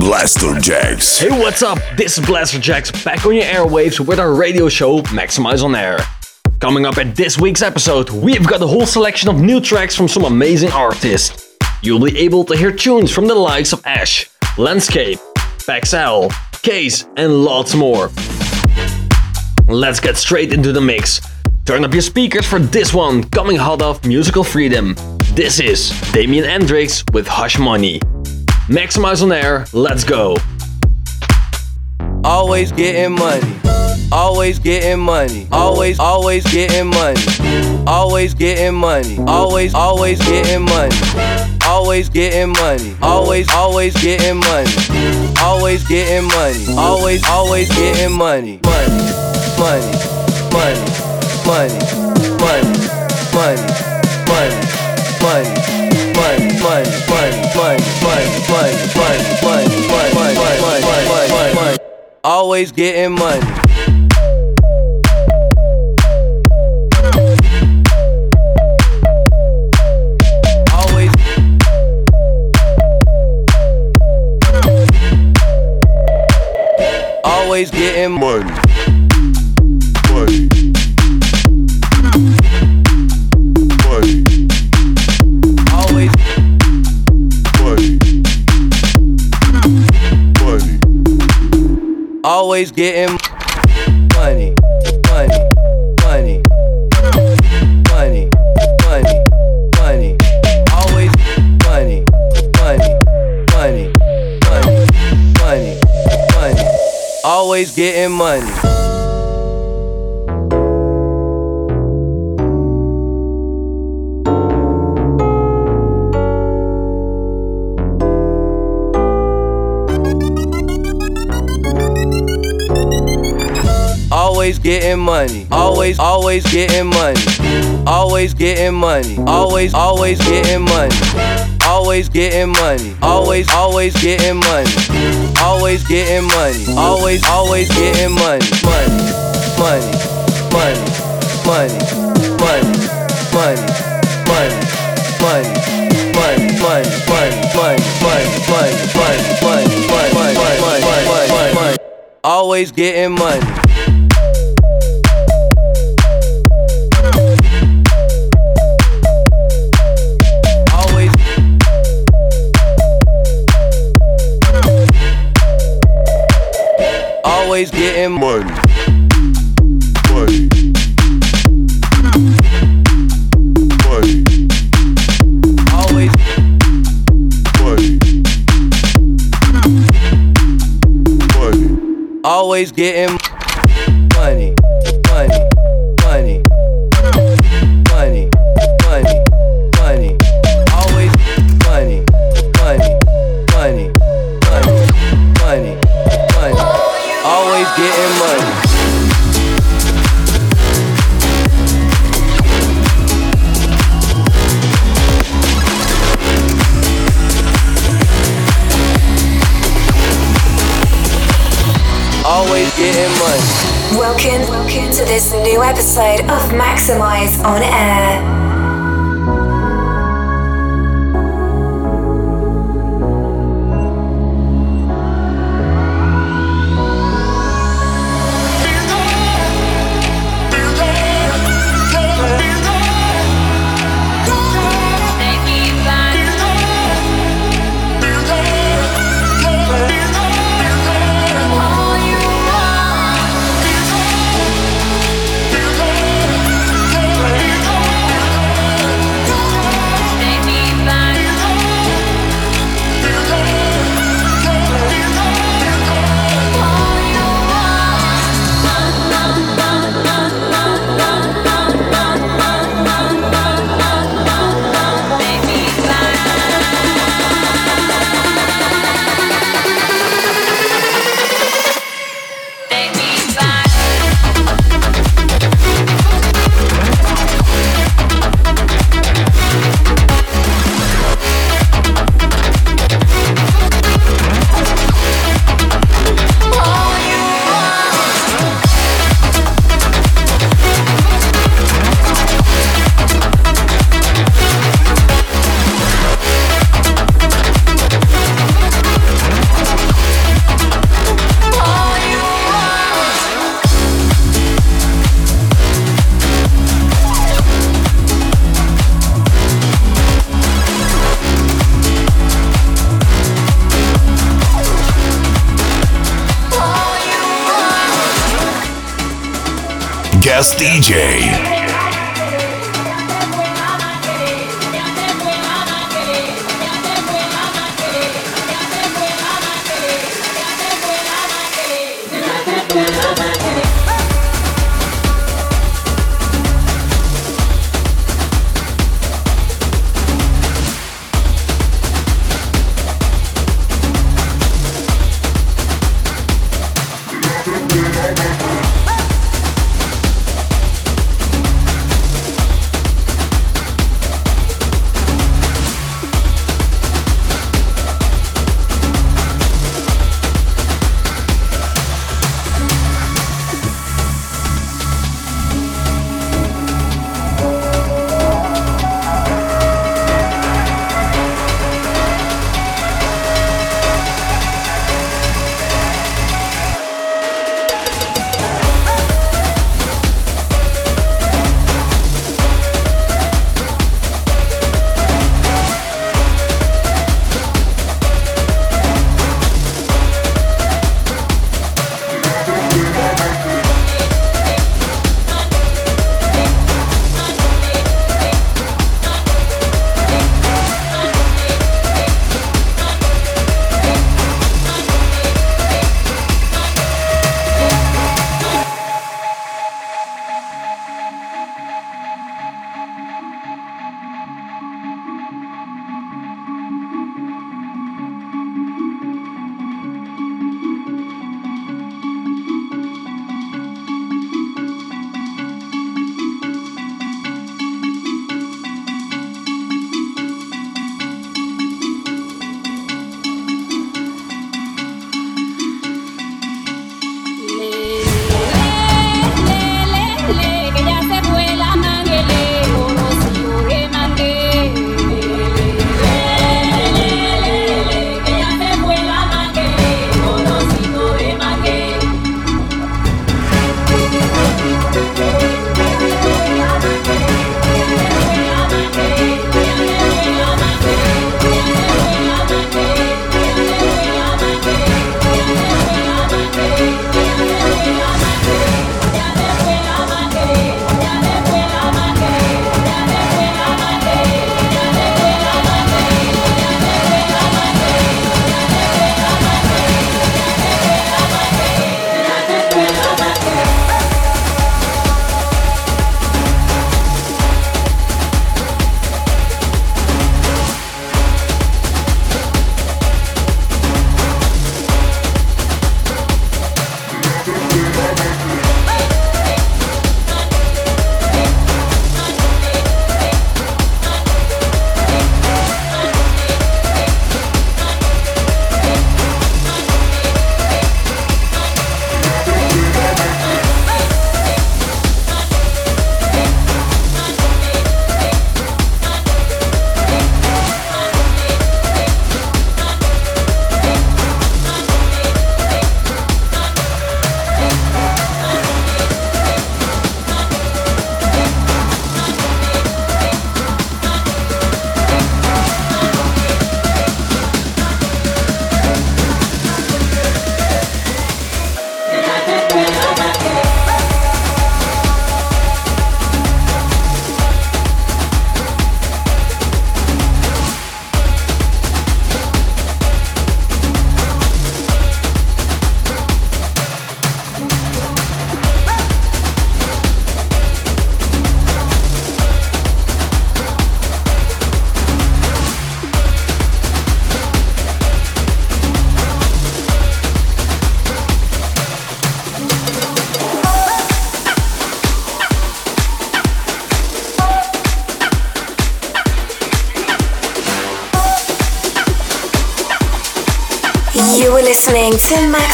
Blasterjaxx. Blasterjaxx. Hey, what's up? This is Blasterjaxx back on your airwaves with our radio show Maximize on Air. Coming up at this week's episode, we've got a whole selection of new tracks from some amazing artists. You'll be able to hear tunes from the likes of Ash, Landscape, Paxel, Case, and lots more. Let's get straight into the mix. Turn up your speakers for this one, coming hot off Musical Freedom. This is Damien N-Drix with Hush Money. Maxximize on air, let's go. Always getting money. Always getting money. Always, always getting money. Always getting money. Always, always getting money. Always getting money. Always, always getting money. Always getting money. Always, always getting money. Money, money, money, money, money, money, money, money, money. Always getting money. always getting money. Always getting money. Money. Money. Money. Money. Money. Always money. Money. Money. Money. Money. Money. Always getting money. Getting money. Always, always getting money. Always getting money. Always, always getting money. Always getting money. Always, always getting money. Always getting money. Always, always getting money. Money, money, money, money, money, money, money, money. Money, money, money, money, money, money, money, money, money, money, money, money, money, money. Always getting money. Always getting money. Money. Money. Always money. Money. Always getting Welcome, to this new episode of Maximize on Air. Best DJ.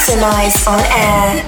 Maximize on air.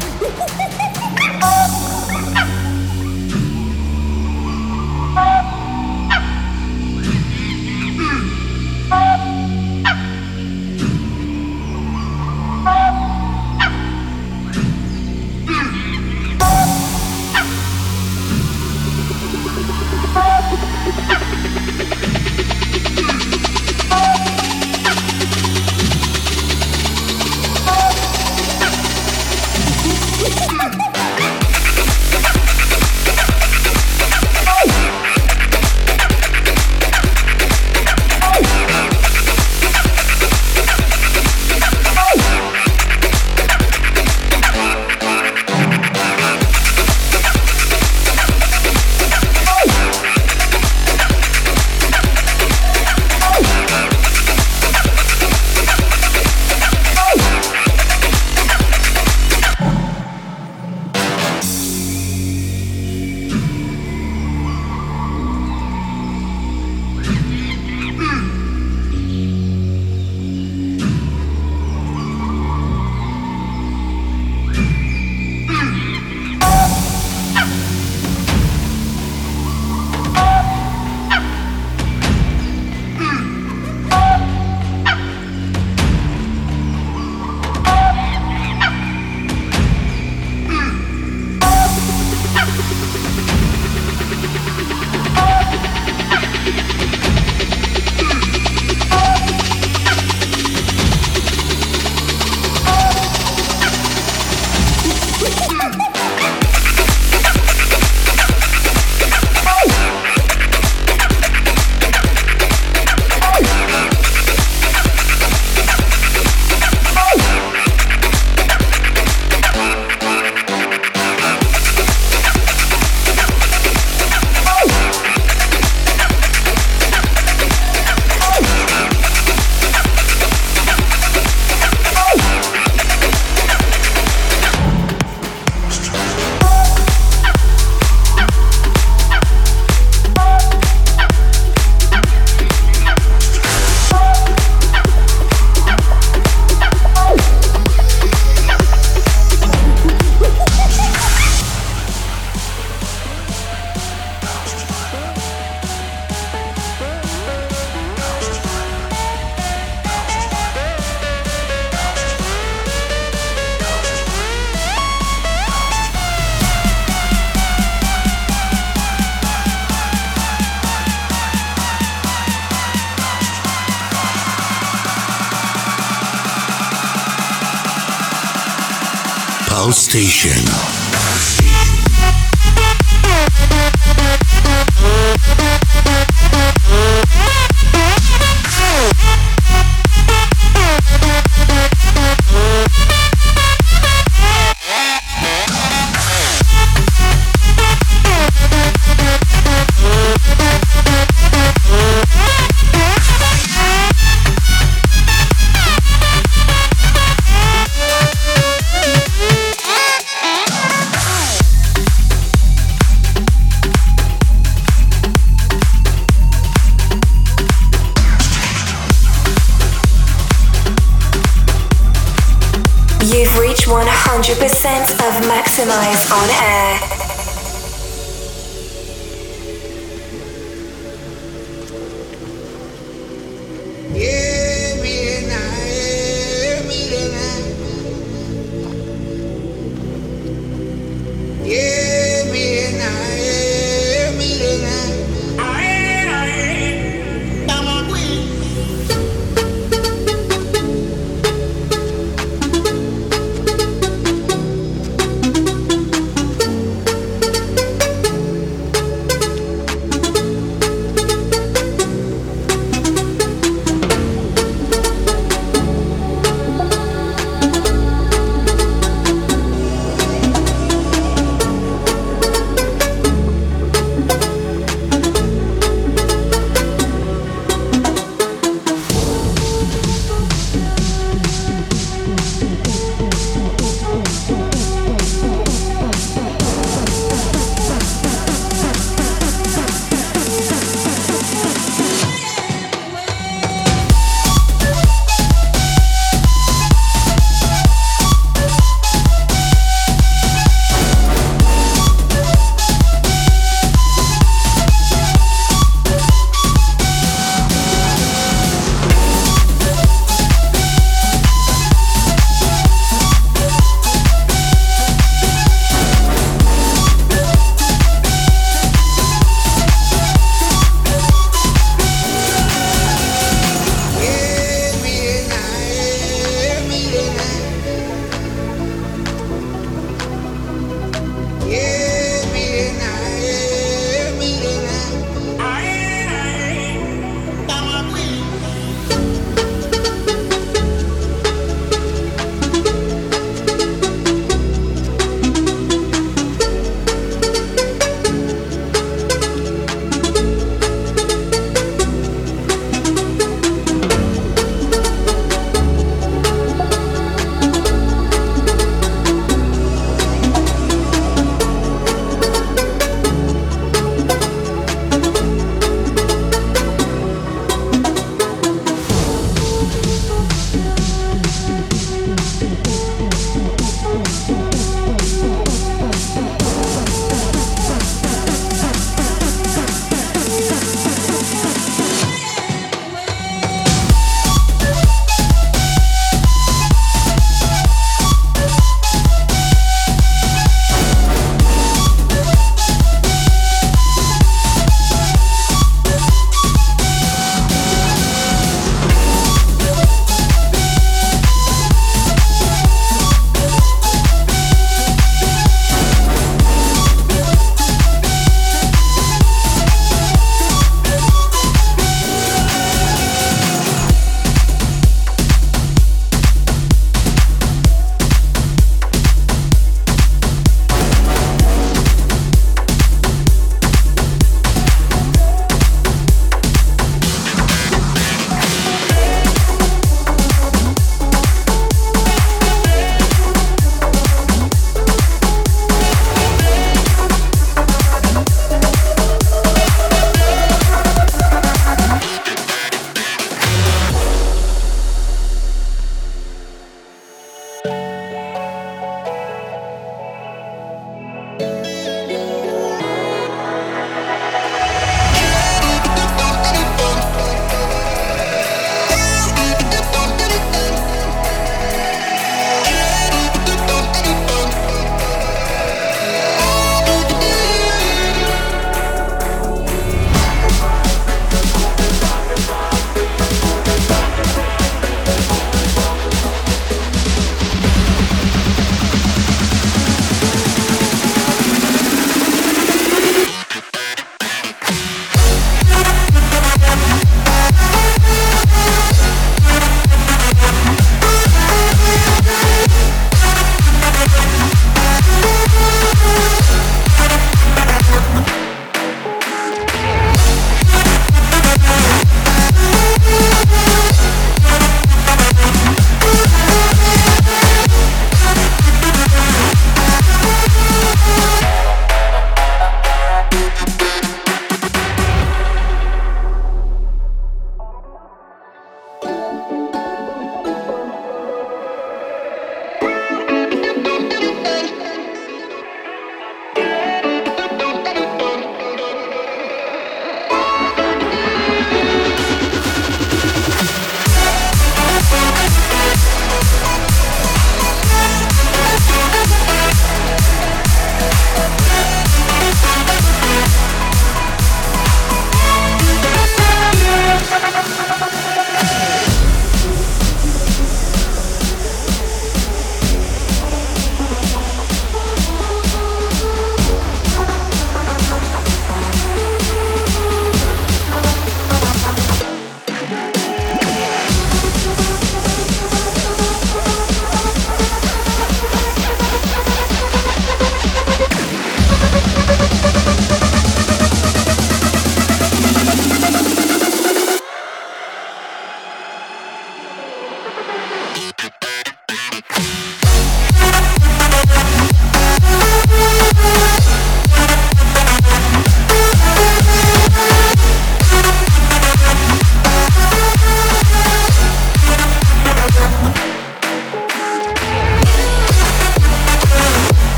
Station.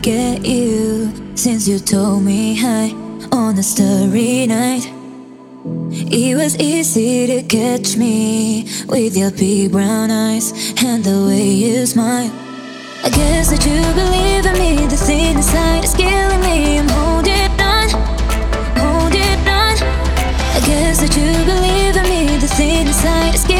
Forget you since you told me hi on a starry night. It was easy to catch me with your big brown eyes and the way you smile. I guess that you believe in me, the thing inside is killing me. I'm holding on, holding on. I guess that you believe in me, the thing inside is killing me.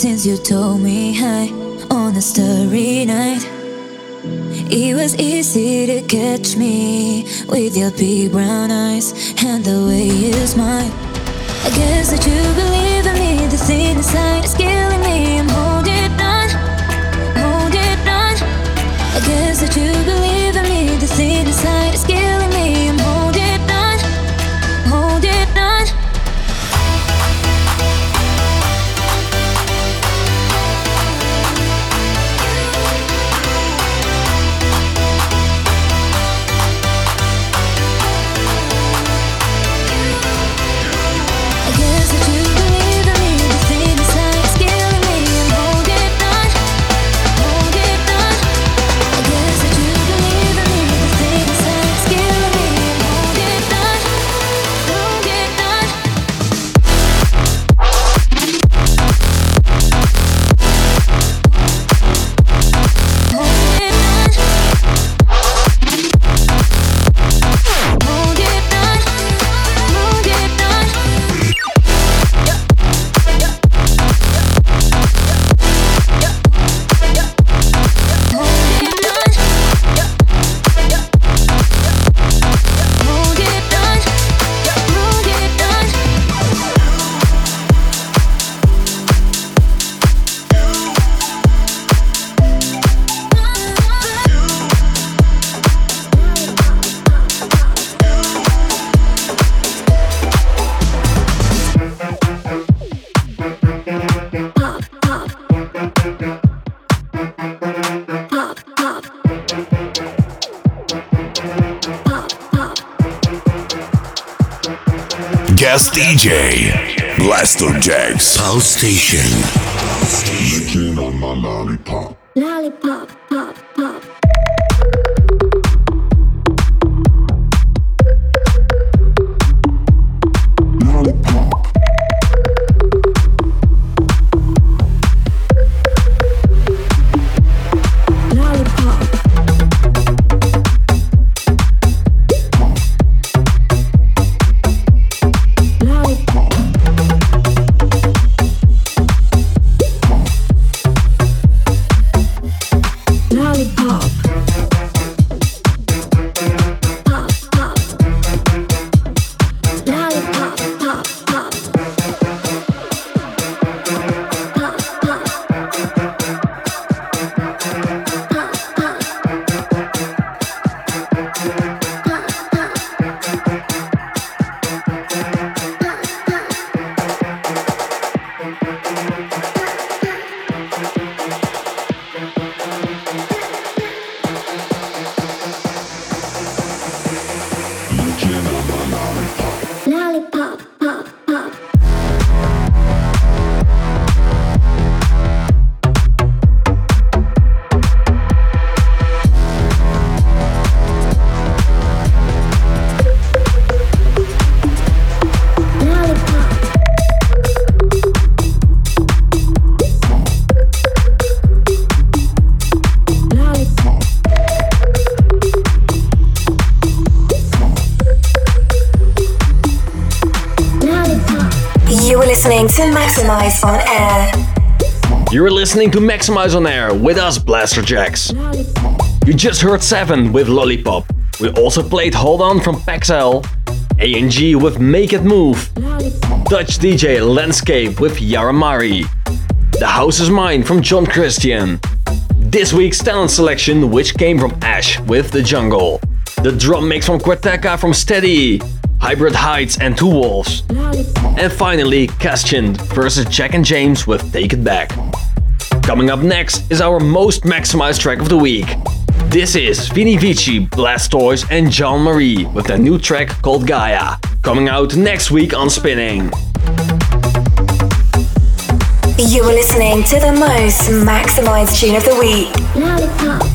Since you told me hi on a starry night. It was easy to catch me with your big brown eyes and the way you smile. I guess that you believe in me, the thing inside is killing me. I'm holding on, holding on. I guess that you believe in me, the thing inside is killing me. Guest DJ. Blasterjaxx. Pulse Station. Licking on my lollipop. Lollipop, to Maxximize on Air. You're listening to Maximize on Air with us, Blasterjaxx. You just heard 7 with Lollipop. We also played Hold On from Paxel, ANG with Make It Move, Dutch DJ Landscape with Yaramari, The House Is Mine from John Christian, this week's talent selection, which came from Ash with The Jungle, the drum mix from Quarteca from Steady, Hybrid Heights and Two Wolves. And finally, Question versus Jack and James with Take It Back. Coming up next is our most maximized track of the week. This is Vini Vici, Blasterjaxx, and Jean Marie with their new track called Gaia, coming out next week on Spinnin'. You are listening to the most maximized tune of the week.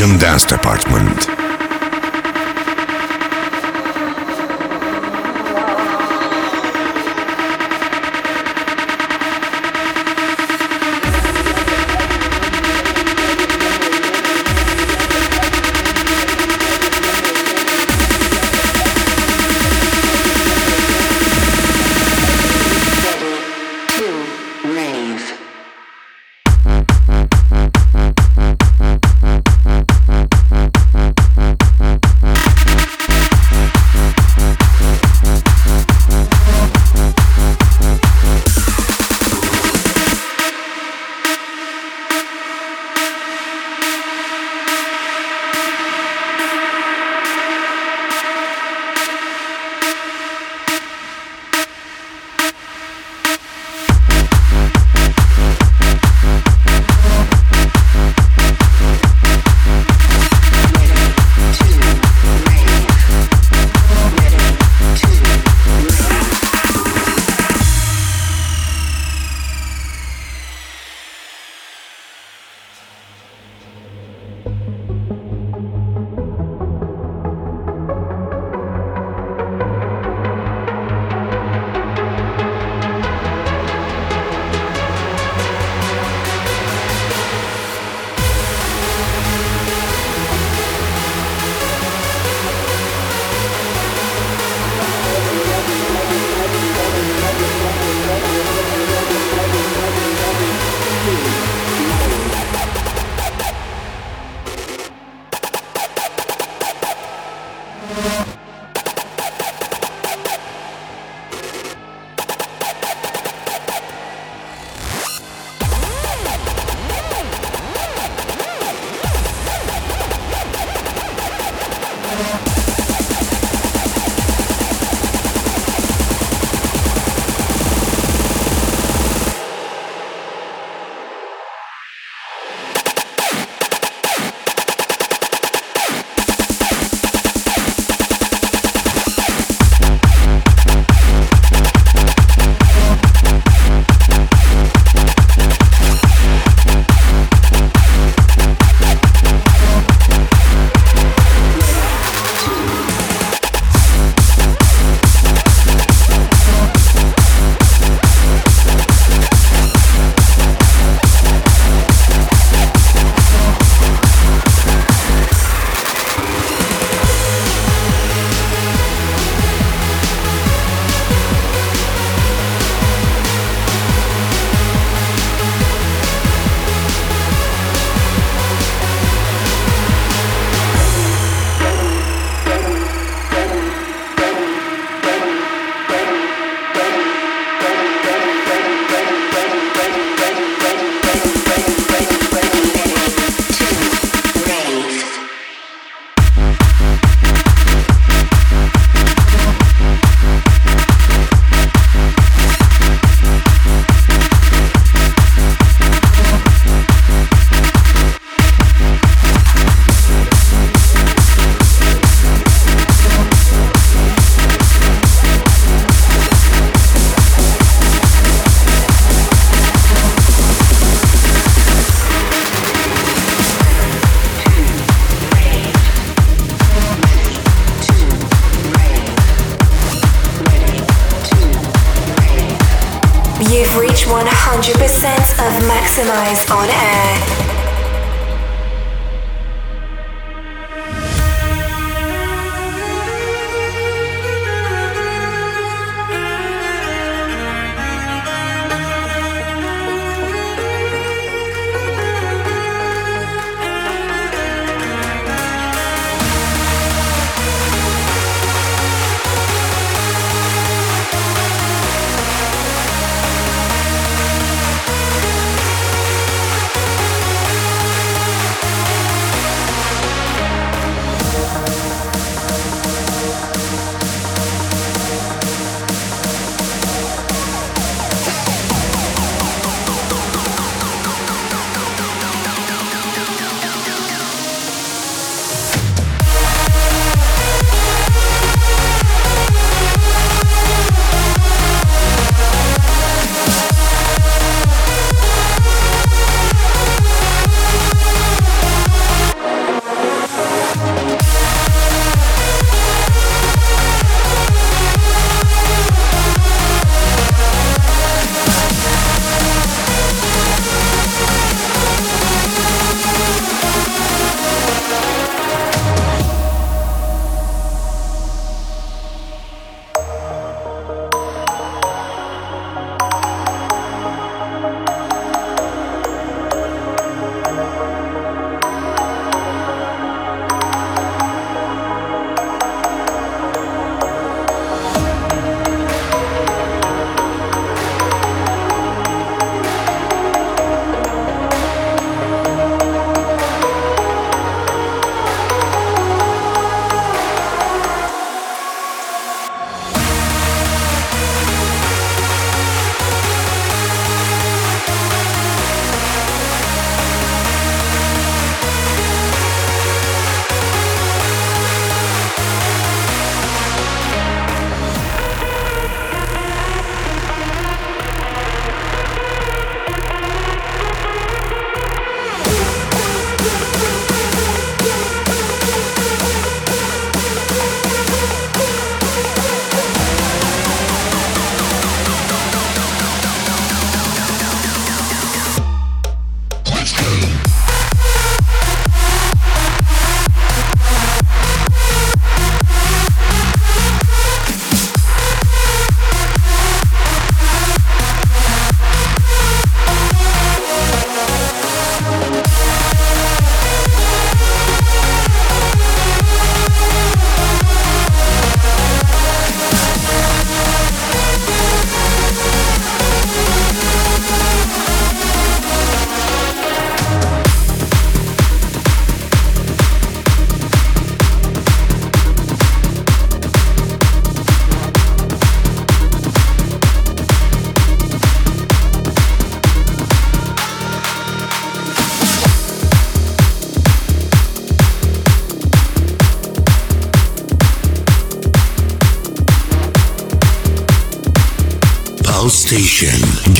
Pulse Dance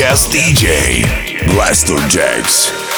Guest DJ, Blasterjaxx. Maxximize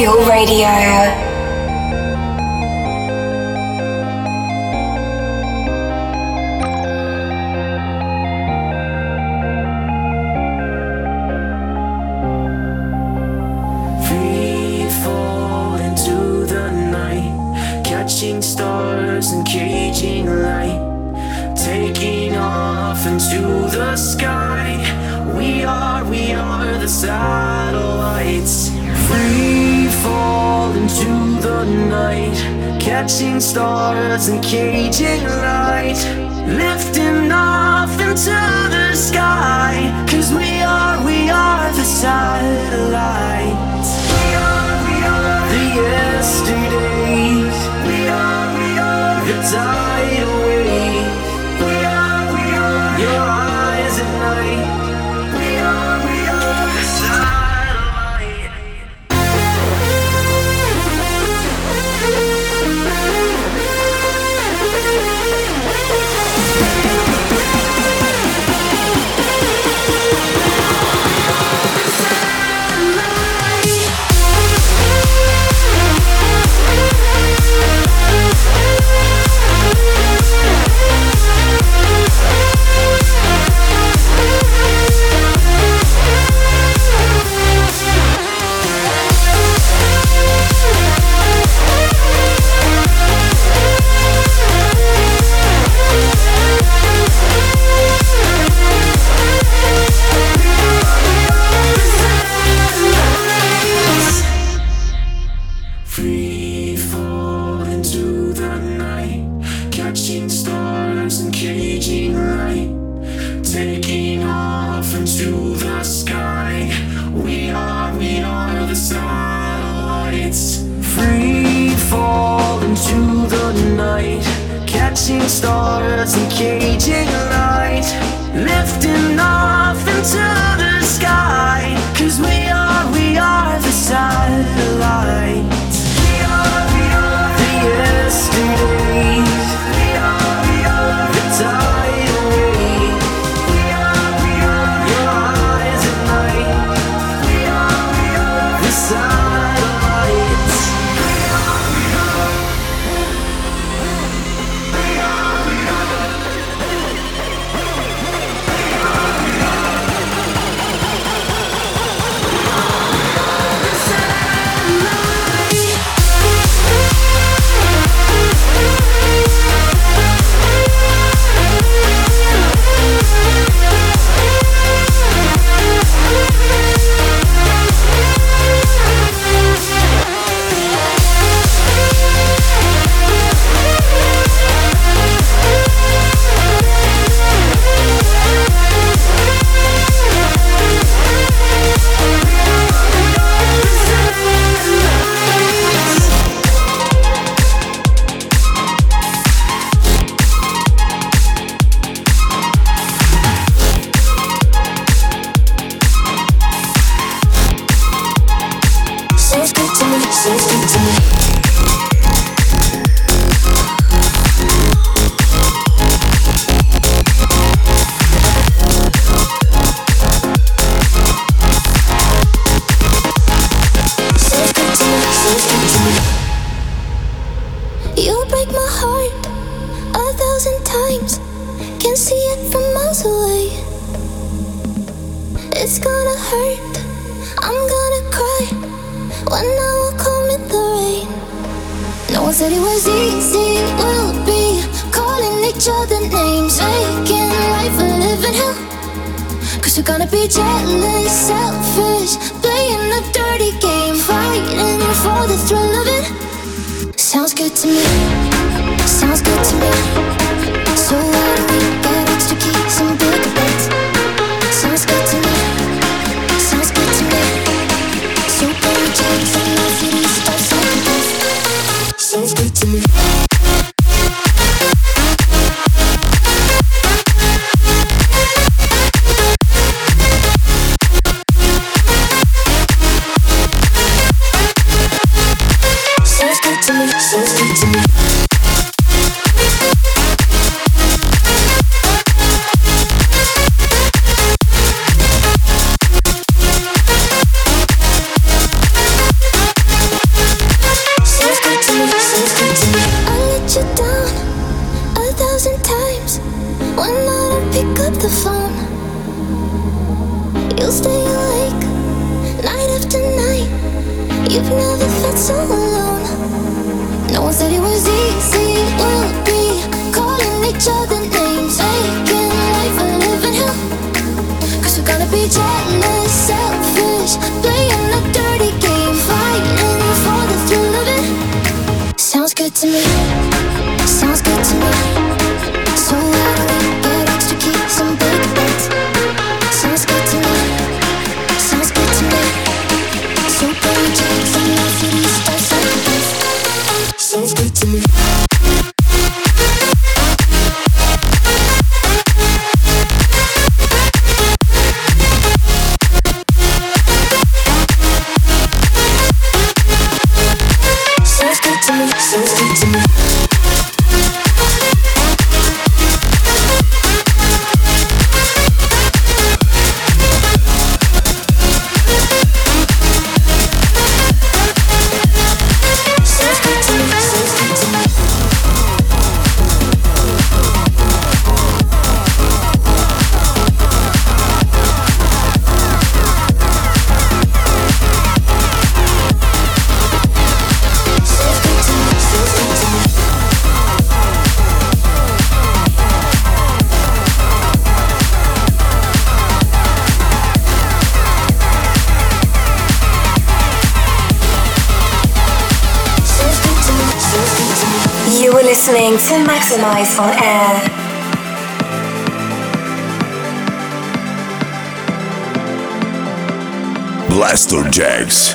your radio. Not pick up the phone? You'll stay awake night after night. You've never felt so alone. No one said it was easy. We'll be calling each other names, life living we're gonna be jealous, selfish, playing a dirty game, fighting for the thrill of it. Sounds good to me. Sounds good to me. Jags,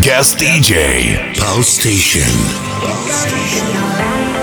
guest DJ Pal Station. Pal Station.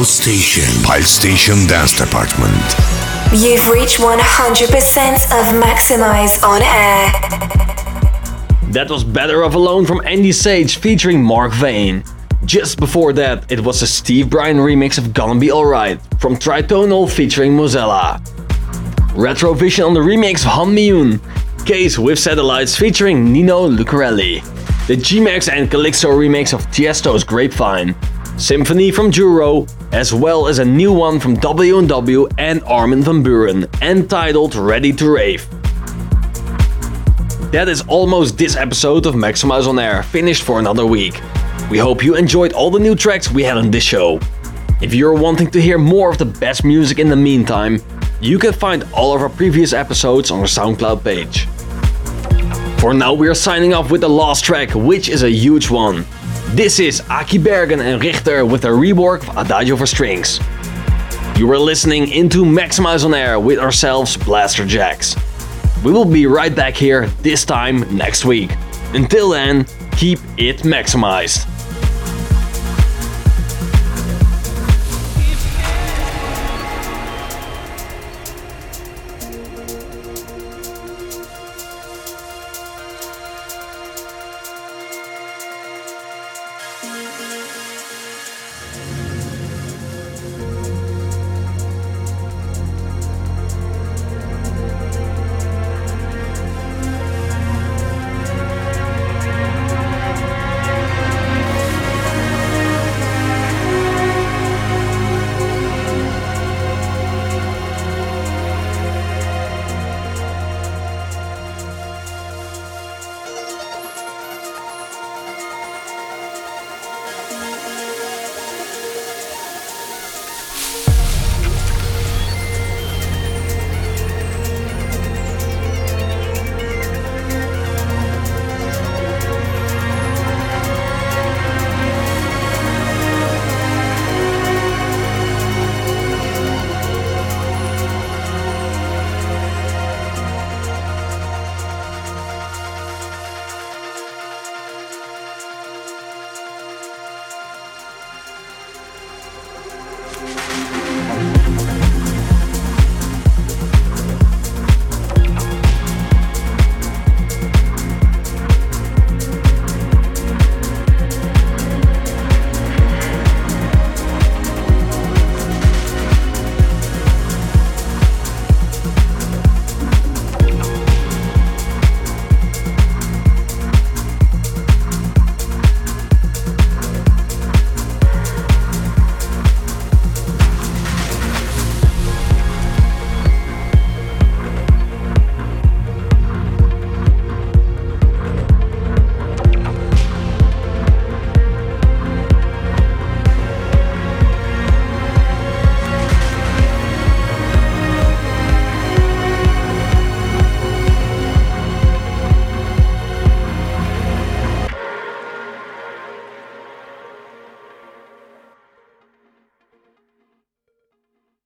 Pal Station. Pal Station Dance Department. You've reached 100% of Maxximize on air. That was Better Off Alone from Andy Sage featuring Mark Vane. Just before that, it was a Steve Brian remix of Gonna Be Alright from Tritonal featuring Mozella. Retrovision on the remix of Han Myun. Kaaze with Satellites featuring Nino Lucarelli. The G-Max and Calypso remix of Tiesto's Grapevine. Symphony from Juro, as well as a new one from W&W and Armin van Buuren, entitled Ready to Rave. That is almost this episode of Maxximize on Air, finished for another week. We hope you enjoyed all the new tracks we had on this show. If you're wanting to hear more of the best music in the meantime, you can find all of our previous episodes on our SoundCloud page. For now, we are signing off with the last track, which is a huge one. This is Aki Bergen and Richter with a rework of Adagio for Strings. You are listening into Maxximize on Air with ourselves, Blasterjaxx. We will be right back here this time next week. Until then, keep it maximized.